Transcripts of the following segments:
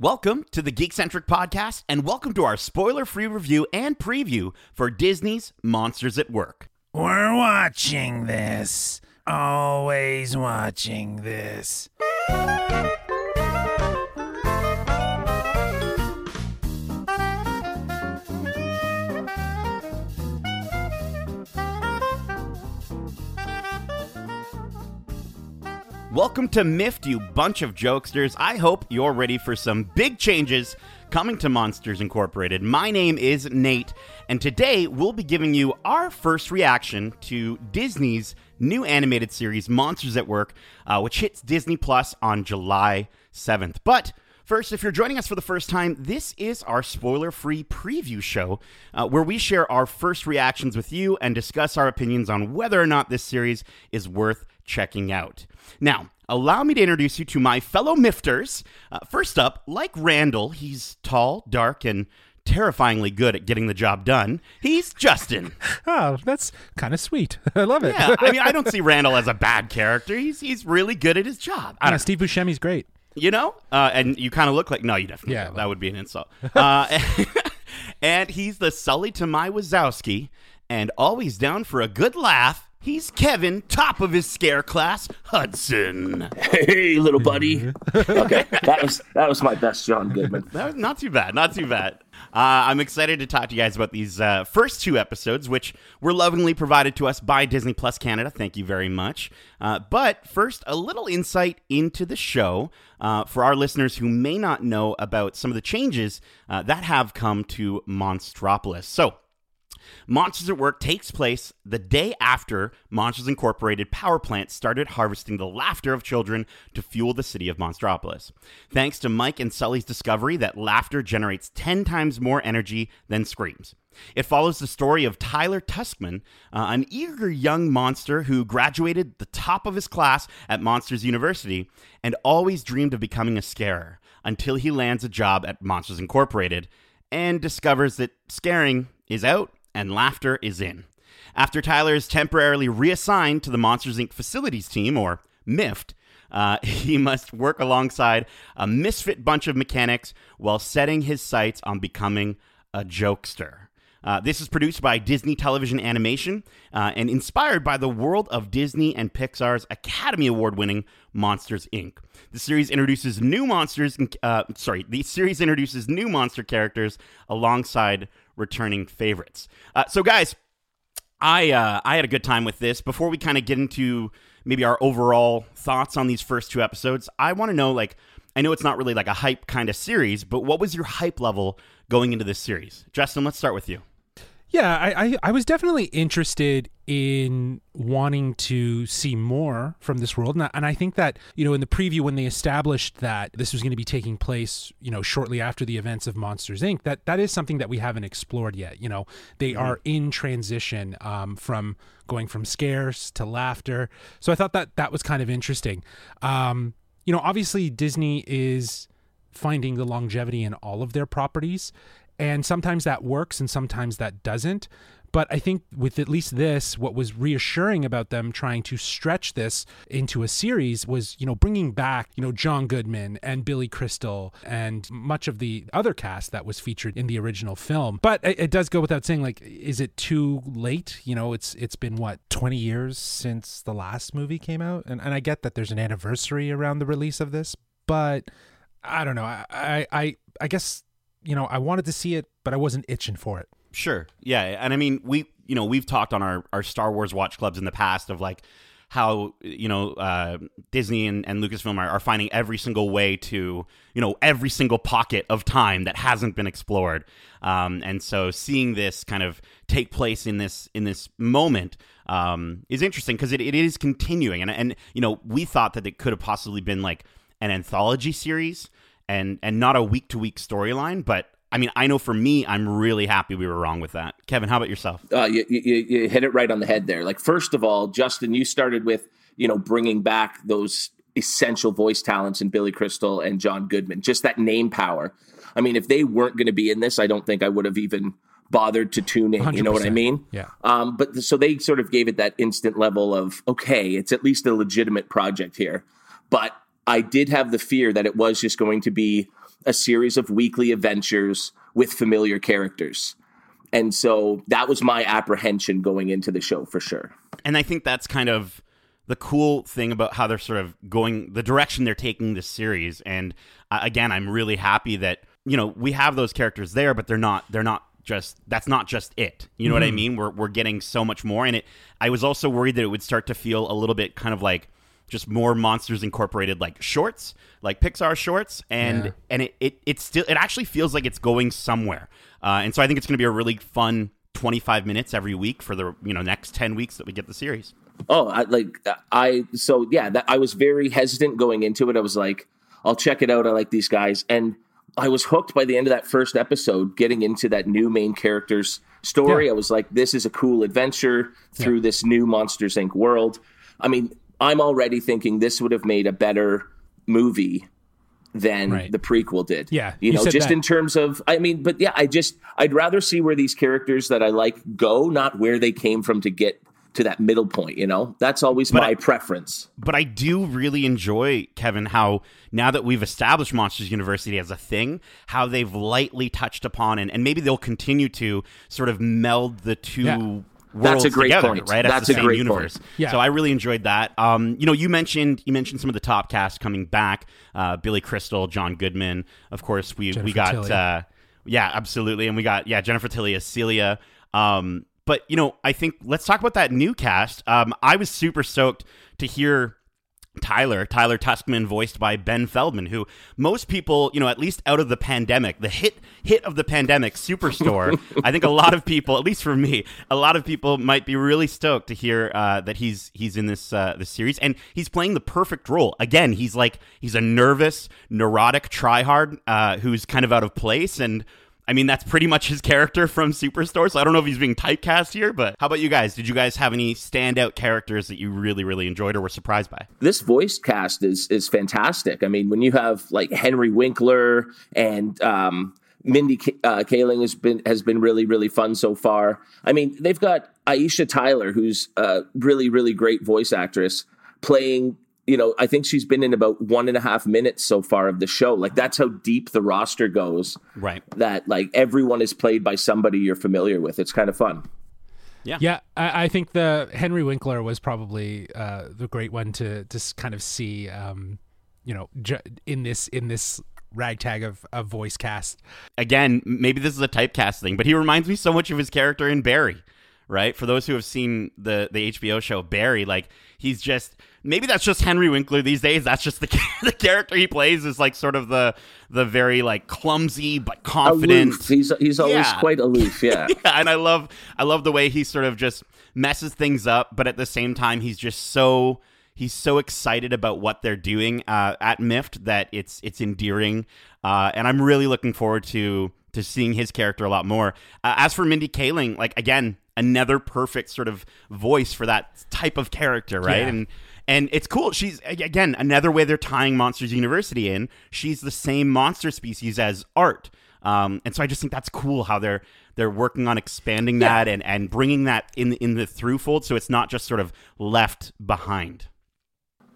Welcome to the Geekcentric Podcast, and welcome to our spoiler free review and preview for Disney's Monsters at Work. We're watching this. Always watching this. Welcome to MIFT, you bunch of jokesters. I hope you're ready for some big changes coming to Monsters Incorporated. My name is Nate, and today we'll be giving you our first reaction to Disney's new animated series, Monsters at Work, uh, which hits Disney Plus on July 7th. But First, if you're joining us for the first time, this is our spoiler free preview show uh, where we share our first reactions with you and discuss our opinions on whether or not this series is worth checking out. Now, allow me to introduce you to my fellow Mifters. Uh, first up, like Randall, he's tall, dark, and terrifyingly good at getting the job done. He's Justin. Oh, that's kind of sweet. I love it. Yeah, I mean, I don't see Randall as a bad character. He's he's really good at his job. I yeah, Steve Buscemi's great. you know uh, and you kind of look like no you definitely Yeah, that would be an insult uh, and he's the sully to my wazowski and always down for a good laugh he's kevin top of his scare class hudson Hey, little buddy. okay, that was that was my best John Goodman. that was not too bad not too bad uh, i'm excited to talk to you guys about these uh, first two episodes which were lovingly provided to us by disney plus canada thank you very much uh, but first a little insight into the show uh, for our listeners who may not know about some of the changes uh, that have come to Monstropolis. So, Monsters at Work takes place the day after Monsters Incorporated power plant started harvesting the laughter of children to fuel the city of Monstropolis. Thanks to Mike and Sully's discovery that laughter generates 10 times more energy than screams. It follows the story of Tyler Tuskman, uh, an eager young monster who graduated the top of his class at Monsters University and always dreamed of becoming a scarer until he lands a job at Monsters Incorporated and discovers that scaring is out and laughter is in. After Tyler is temporarily reassigned to the Monsters Inc. facilities team, or MIFT, uh, he must work alongside a misfit bunch of mechanics while setting his sights on becoming a jokester. Uh, this is produced by Disney Television Animation uh, and inspired by the world of Disney and Pixar's Academy Award winning Monsters Inc. The series introduces new monsters, uh, sorry, the series introduces new monster characters alongside returning favorites. Uh, so, guys, I uh, I had a good time with this. Before we kind of get into maybe our overall thoughts on these first two episodes, I want to know like I know it's not really like a hype kind of series, but what was your hype level going into this series? Justin, let's start with you. Yeah, I, I, I was definitely interested in wanting to see more from this world. And I, and I think that, you know, in the preview, when they established that this was going to be taking place, you know, shortly after the events of Monsters Inc., that, that is something that we haven't explored yet. You know, they are in transition um, from going from scares to laughter. So I thought that that was kind of interesting. Um, you know, obviously, Disney is finding the longevity in all of their properties. And sometimes that works and sometimes that doesn't. But I think with at least this, what was reassuring about them trying to stretch this into a series was, you know, bringing back, you know, John Goodman and Billy Crystal and much of the other cast that was featured in the original film. But it, it does go without saying, like, is it too late? You know, it's it's been what 20 years since the last movie came out. And, and I get that there's an anniversary around the release of this, but I don't know. I, I, I, I guess, you know, I wanted to see it, but I wasn't itching for it. Sure. Yeah. And I mean, we, you know, we've talked on our, our Star Wars watch clubs in the past of like how, you know, uh, Disney and, and Lucasfilm are, are finding every single way to, you know, every single pocket of time that hasn't been explored. Um, and so seeing this kind of take place in this, in this moment, um, is interesting because it, it is continuing. And, and, you know, we thought that it could have possibly been like an anthology series and, and not a week to week storyline, but I mean, I know for me, I'm really happy we were wrong with that. Kevin, how about yourself? Uh, you, you, you hit it right on the head there. Like first of all, Justin, you started with you know bringing back those essential voice talents in Billy Crystal and John Goodman. Just that name power. I mean, if they weren't going to be in this, I don't think I would have even bothered to tune in. You know what I mean? Yeah. Um, but th- so they sort of gave it that instant level of okay, it's at least a legitimate project here. But I did have the fear that it was just going to be a series of weekly adventures with familiar characters. And so that was my apprehension going into the show for sure. And I think that's kind of the cool thing about how they're sort of going the direction they're taking this series and uh, again i'm really happy that you know we have those characters there but they're not they're not just that's not just it you know mm-hmm. what i mm-hmm. mean we're, we're getting so much more and it i was also worried that it would start to feel a little bit kind of like just more monsters incorporated like shorts like pixar shorts and yeah. and it, it it still it actually feels like it's going somewhere uh, and so i think it's going to be a really fun 25 minutes every week for the you know next 10 weeks that we get the series Oh, I, like I so yeah, that, I was very hesitant going into it. I was like, I'll check it out. I like these guys, and I was hooked by the end of that first episode, getting into that new main character's story. Yeah. I was like, this is a cool adventure through yeah. this new Monsters Inc. world. I mean, I'm already thinking this would have made a better movie than right. the prequel did. Yeah. You, you know, just that. in terms of, I mean, but yeah, I just, I'd rather see where these characters that I like go, not where they came from to get to that middle point, you know? That's always but my I, preference. But I do really enjoy, Kevin, how now that we've established Monsters University as a thing, how they've lightly touched upon and, and maybe they'll continue to sort of meld the two yeah. That's a great together, point. Right, that's the a same great universe. Point. Yeah. So I really enjoyed that. Um, you know, you mentioned you mentioned some of the top cast coming back. Uh, Billy Crystal, John Goodman. Of course, we Jennifer we got. Uh, yeah, absolutely, and we got yeah Jennifer Tilly as Celia. Um, but you know, I think let's talk about that new cast. Um, I was super stoked to hear Tyler, Tyler Tuskman, voiced by Ben Feldman, who most people, you know, at least out of the pandemic, the hit hit of the pandemic, Superstore. I think a lot of people, at least for me, a lot of people might be really stoked to hear uh, that he's he's in this uh, this series, and he's playing the perfect role. Again, he's like he's a nervous, neurotic tryhard uh, who's kind of out of place, and I mean, that's pretty much his character from Superstore. So I don't know if he's being typecast here, but how about you guys? Did you guys have any standout characters that you really, really enjoyed or were surprised by? This voice cast is is fantastic. I mean, when you have like Henry Winkler and um, Mindy uh, Kaling has been has been really really fun so far. I mean, they've got Aisha Tyler, who's a really really great voice actress, playing you know, I think she's been in about one and a half minutes so far of the show. Like that's how deep the roster goes. Right. That like everyone is played by somebody you're familiar with. It's kind of fun. Yeah. Yeah. I, I think the Henry Winkler was probably uh, the great one to to kind of see, um, you know, in this in this ragtag of, of voice cast. Again, maybe this is a typecast thing, but he reminds me so much of his character in Barry. Right. For those who have seen the the HBO show Barry, like he's just maybe that's just Henry Winkler these days. That's just the the character he plays is like sort of the the very like clumsy but confident. Aloof. He's he's always yeah. quite aloof. Yeah. yeah, and I love I love the way he sort of just messes things up, but at the same time he's just so he's so excited about what they're doing uh, at MIFT that it's it's endearing, uh, and I'm really looking forward to to seeing his character a lot more. Uh, as for Mindy Kaling, like again, another perfect sort of voice for that type of character, right? Yeah. And and it's cool. She's again another way they're tying Monsters University in. She's the same monster species as Art, um, and so I just think that's cool how they're they're working on expanding yeah. that and and bringing that in in the through fold, so it's not just sort of left behind.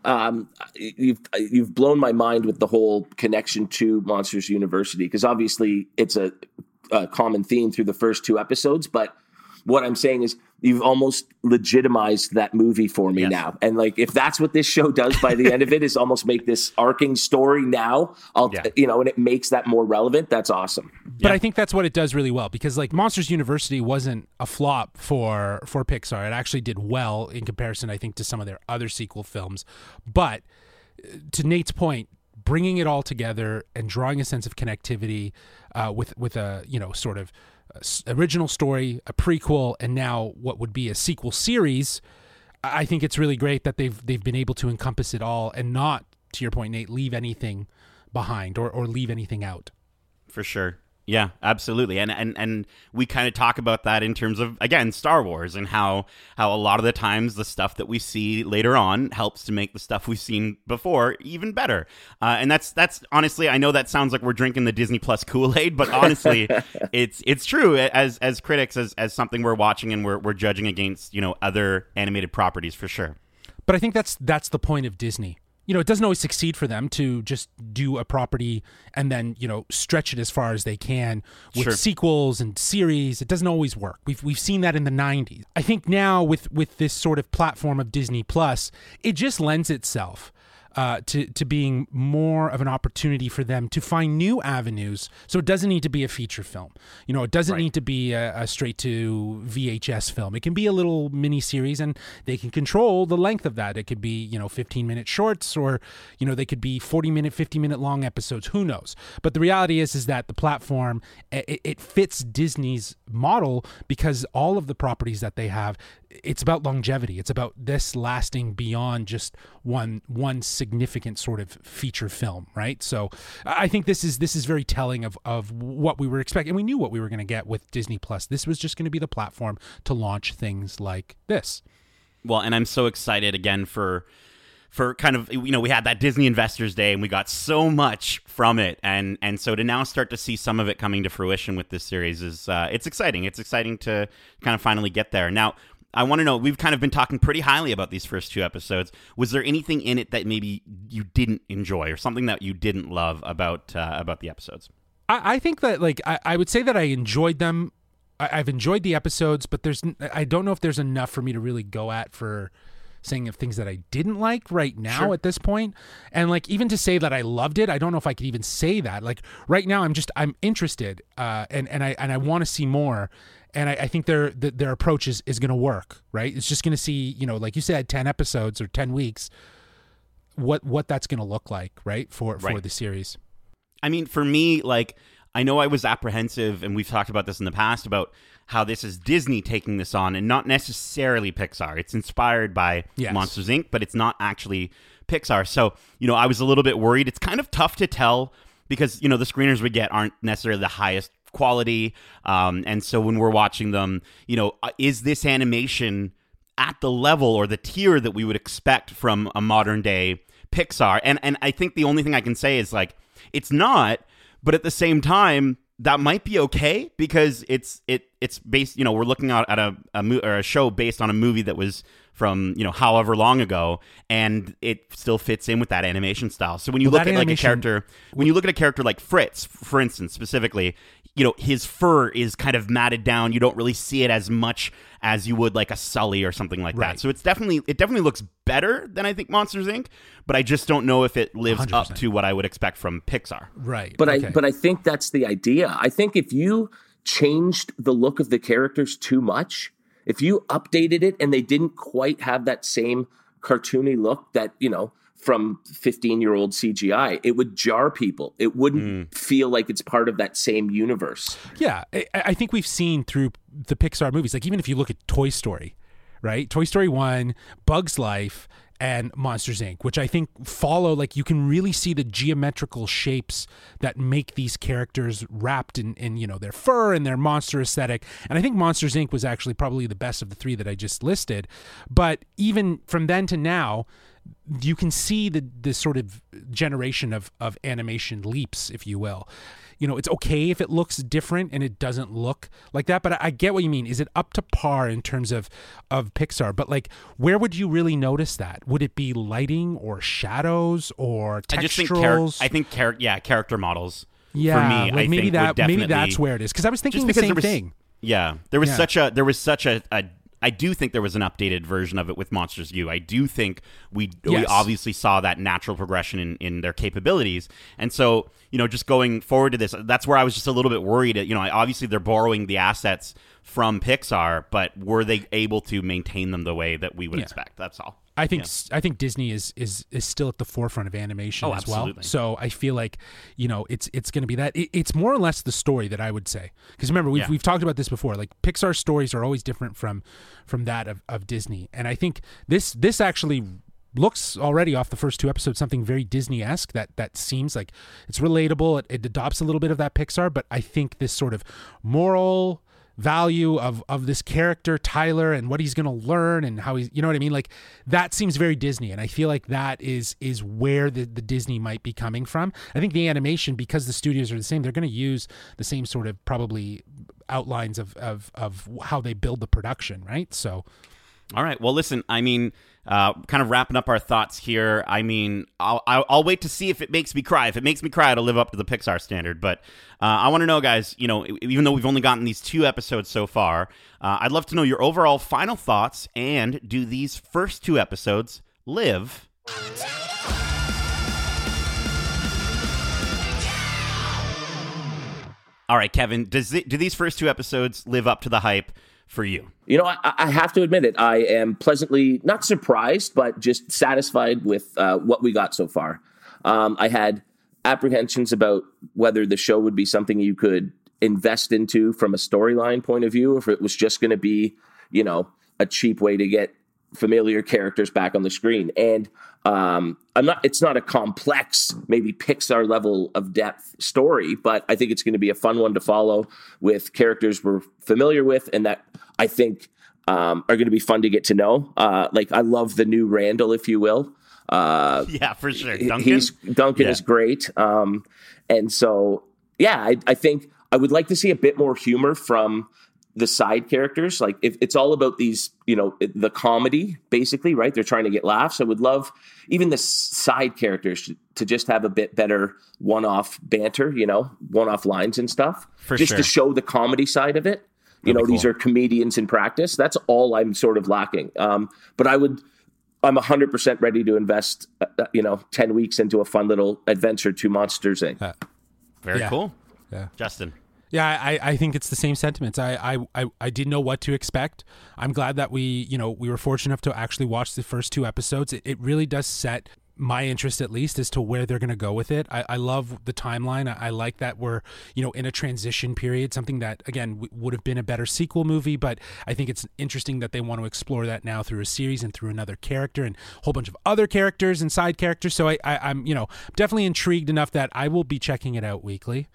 Um, you've you've blown my mind with the whole connection to Monsters University because obviously it's a, a common theme through the first two episodes, but what I'm saying is you've almost legitimized that movie for me yes. now. And like if that's what this show does by the end of it is almost make this arcing story now, I'll yeah. you know, and it makes that more relevant. That's awesome. But yeah. I think that's what it does really well because like Monsters University wasn't a flop for for Pixar. It actually did well in comparison I think to some of their other sequel films. But uh, to Nate's point, bringing it all together and drawing a sense of connectivity uh, with with a, you know, sort of original story, a prequel, and now what would be a sequel series. I think it's really great that they've they've been able to encompass it all and not, to your point, Nate, leave anything behind or, or leave anything out. For sure. Yeah, absolutely. And and and we kind of talk about that in terms of again Star Wars and how how a lot of the times the stuff that we see later on helps to make the stuff we've seen before even better. Uh, and that's that's honestly, I know that sounds like we're drinking the Disney Plus Kool Aid, but honestly, it's it's true as as critics as as something we're watching and we're we're judging against you know other animated properties for sure. But I think that's that's the point of Disney you know, it doesn't always succeed for them to just do a property and then, you know, stretch it as far as they can with Sure. sequels and series. It doesn't always work. We've we've seen that in the 90s. I think now with with this sort of platform of Disney Plus, it just lends itself uh, to to being more of an opportunity for them to find new avenues. So it doesn't need to be a feature film. You know, it doesn't need to be a, a straight to VHS film. It can be a little mini series, and they can control the length of that. It could be you know 15 minute shorts, or you know they could be 40 minute, 50 minute long episodes. Who knows? But the reality is is that the platform it, it fits Disney's model because all of the properties that they have it's about longevity. It's about this lasting beyond just one one significant sort of feature film, right? So I think this is this is very telling of of what we were expecting. We knew what we were going to get with Disney Plus. This was just going to be the platform to launch things like this. Well, and I'm so excited again for for kind of you know we had that Disney Investors Day and we got so much from it and and so to now start to see some of it coming to fruition with this series is uh, it's exciting. It's exciting to kind of finally get there. Now, I want to know we've kind of been talking pretty highly about these first two episodes. Was there anything in it that maybe you didn't enjoy or something that you didn't love about uh, about the episodes? I, I think that like I, I would say that I enjoyed them. I, I've enjoyed the episodes, but there's I don't know if there's enough for me to really go at for saying of things that I didn't like right now Sure. at this point. And like even to say that I loved it, I don't know if I could even say that. Like right now, I'm just I'm interested, uh, and and I and I want to see more. And I, I think their th- their approach is, is going to work, right? It's just going to see, you know, like you said, ten episodes or ten weeks, what what that's going to look like, right? For for Right. the series. I mean, for me, like, I know I was apprehensive, and we've talked about this in the past about how this is Disney taking this on and not necessarily Pixar. It's inspired by Yes. Monsters Inc., but it's not actually Pixar. So, you know, I was a little bit worried. It's kind of tough to tell because, you know, the screeners we get aren't necessarily the highest quality. Um, and so when we're watching them, you know, uh, is this animation at the level or the tier that we would expect from a modern day Pixar. And and I think the only thing I can say is like it's not, but at the same time that might be okay because it's it it's based you know we're looking at, at a a, mo- or a show based on a movie that was from you know however long ago and it still fits in with that animation style. So when you Well, look at like a character when you look at a character like fritz for instance specifically you know his fur is kind of matted down you don't really see it as much as you would like a sully or something like Right. that so it's definitely it definitely looks better than i think monsters inc but i just don't know if it lives up 100%. to what i would expect from pixar Right. But okay. I but I think that's the idea. I think if you changed the look of the characters too much, if you updated it and they didn't quite have that same cartoony look that, you know, from 15 year old CGI, it would jar people. It wouldn't hmm. feel like it's part of that same universe. Yeah, I, I think we've seen through the Pixar movies, like even if you look at Toy Story, right? Toy Story 1, Bugs Life, and Monsters Inc., which I think follow, like you can really see the geometrical shapes that make these characters wrapped in, in you know, their fur and their monster aesthetic. And I think Monsters Inc. was actually probably the best of the three that I just listed. But even from then to now, you can see the this sort of generation of of animation leaps, if you will. You know, it's okay if it looks different and it doesn't look like that, but I, I get what you mean. Is it up to par in terms of of Pixar? But like, where would you really notice that? Would it be lighting or shadows or texturals? I just think char- I think char- yeah, character models. yeah, for me, like I maybe think that would maybe that's where it is. Because I was thinking the same was, thing. Yeah, there was Yeah. such a there was such a, a I do think there was an updated version of it with Monsters U. I do think we we obviously saw that natural progression in, in their capabilities, and so you know just going forward to this, that's where I was just a little bit worried. You know, obviously they're borrowing the assets from Pixar, but were they able to maintain them the way that we would Yeah. expect? That's all. I think I think Disney is is is still at the forefront of animation Oh, as well. So I feel like you know it's it's going to be that. It, it's more or less the story that I would say because remember we've Yeah. we've talked about this before. Like Pixar stories are always different from from that of, of Disney, and I think this this actually looks already off the first two episodes something very Disney esque that that seems like it's relatable. It, it adopts a little bit of that Pixar, but I think this sort of moral value of of this character Tyler and what he's going to learn and how he's you know what I mean like that seems very Disney and I feel like that is is where the the Disney might be coming from. I think the animation because the studios are the same they're going to use the same sort of probably outlines of of of how they build the production, right? So All right. Well, listen, I mean, uh, kind of wrapping up our thoughts here. I mean, I'll, I'll, wait to see if it makes me cry. If it makes me cry, it'll live up to the Pixar standard. But uh, I want to know, guys, you know, even though we've only gotten these two episodes so far, uh, I'd love to know your overall final thoughts and do these first two episodes live? All right, Kevin, does do these first two episodes live up to the hype for you? You know, I, I, have to admit it. I am pleasantly not surprised, but just satisfied with uh, what we got so far. Um, I had apprehensions about whether the show would be something you could invest into from a storyline point of view, if it was just going to be, you know, a cheap way to get familiar characters back on the screen. And um, I'm not. It's not a complex, maybe Pixar level of depth story, but I think it's going to be a fun one to follow with characters we're familiar with, and that I think um, are going to be fun to get to know. Uh, like I love the new Randall, if you will. Uh, yeah, for sure. Duncan, he's, Duncan yeah. is great, um, and so yeah, I, I think I would like to see a bit more humor from the side characters like if it's all about these you know the comedy basically right? They're trying to get laughs. I would love even the side characters to just have a bit better one-off banter you know one-off lines and stuff For just sure. to show the comedy side of it. You That'd know these are comedians in practice. That's all i'm sort of lacking. Um, but i would i'm 100% ready to invest uh, uh, you know 10 weeks into a fun little adventure to monsters inc. Uh, very yeah. cool. Yeah. Justin yeah, I, I think it's the same sentiments. I, I, I, didn't know what to expect. I'm glad that we, you know, we were fortunate enough to actually watch the first two episodes. It, it really does set my interest at least as to where they're going to go with it. I, I love the timeline. I, I, like that we're, you know, in a transition period, something that, again, w- would have been a better sequel movie, but I think it's interesting that they want to explore that now through a series and through another character and a whole bunch of other characters and side characters. So I, I, I'm, you know, definitely intrigued enough that I will be checking it out weekly.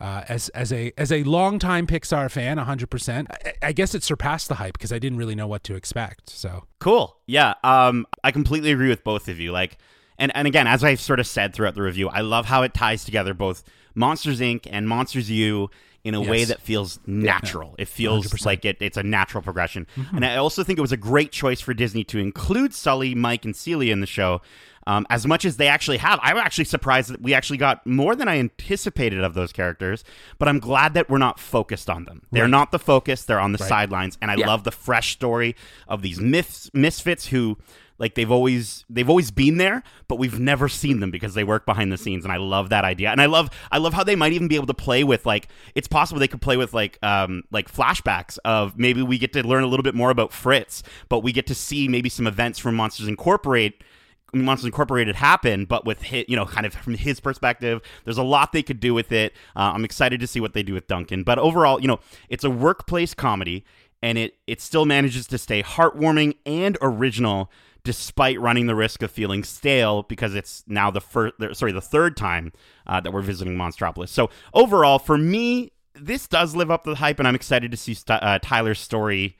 Uh, as as a as a longtime Pixar fan, hundred percent. I, I, guess it surpassed the hype because I didn't really know what to expect. So cool, yeah. Um, I completely agree with both of you. Like, and and again, as I've sort of said throughout the review, I love how it ties together both Monsters Inc. and Monsters U in a yes. way that feels natural. Yeah. It feels 100%. like it, it's a natural progression. Mm-hmm. And I also think it was a great choice for Disney to include Sully, Mike, and Celia in the show um, as much as they actually have. I'm actually surprised that we actually got more than I anticipated of those characters, but I'm glad that we're not focused on them. They're right. not the focus, they're on the right. sidelines. And I yeah. love the fresh story of these myths, misfits who like they've always they've always been there but we've never seen them because they work behind the scenes and i love that idea and i love i love how they might even be able to play with like it's possible they could play with like um like flashbacks of maybe we get to learn a little bit more about fritz but we get to see maybe some events from monsters incorporate Monsters Incorporated happen, but with his, you know, kind of from his perspective, there's a lot they could do with it. Uh, I'm excited to see what they do with Duncan. But overall, you know, it's a workplace comedy, and it it still manages to stay heartwarming and original, despite running the risk of feeling stale because it's now the first, sorry, the third time uh, that we're visiting Monstropolis. So overall, for me, this does live up to the hype, and I'm excited to see st- uh, Tyler's story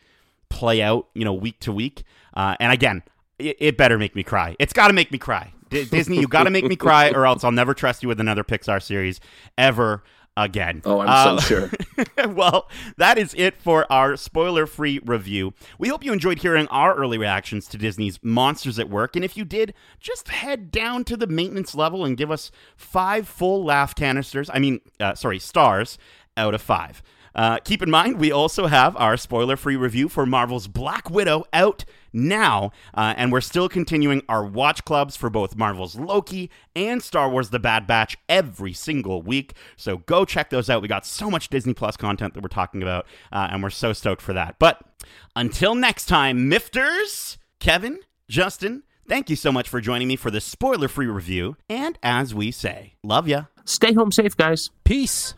play out, you know, week to week. Uh, and again, it, it better make me cry. It's got to make me cry. D- Disney, you got to make me cry, or else I'll never trust you with another Pixar series ever again. Oh, I'm so um, sure. well, that is it for our spoiler free review. We hope you enjoyed hearing our early reactions to Disney's Monsters at Work. And if you did, just head down to the maintenance level and give us five full laugh canisters. I mean, uh, sorry, stars out of five. Uh, keep in mind, we also have our spoiler free review for Marvel's Black Widow out now, uh, and we're still continuing our watch clubs for both Marvel's Loki and Star Wars The Bad Batch every single week. So go check those out. We got so much Disney Plus content that we're talking about, uh, and we're so stoked for that. But until next time, Mifters, Kevin, Justin, thank you so much for joining me for this spoiler free review. And as we say, love ya. Stay home safe, guys. Peace.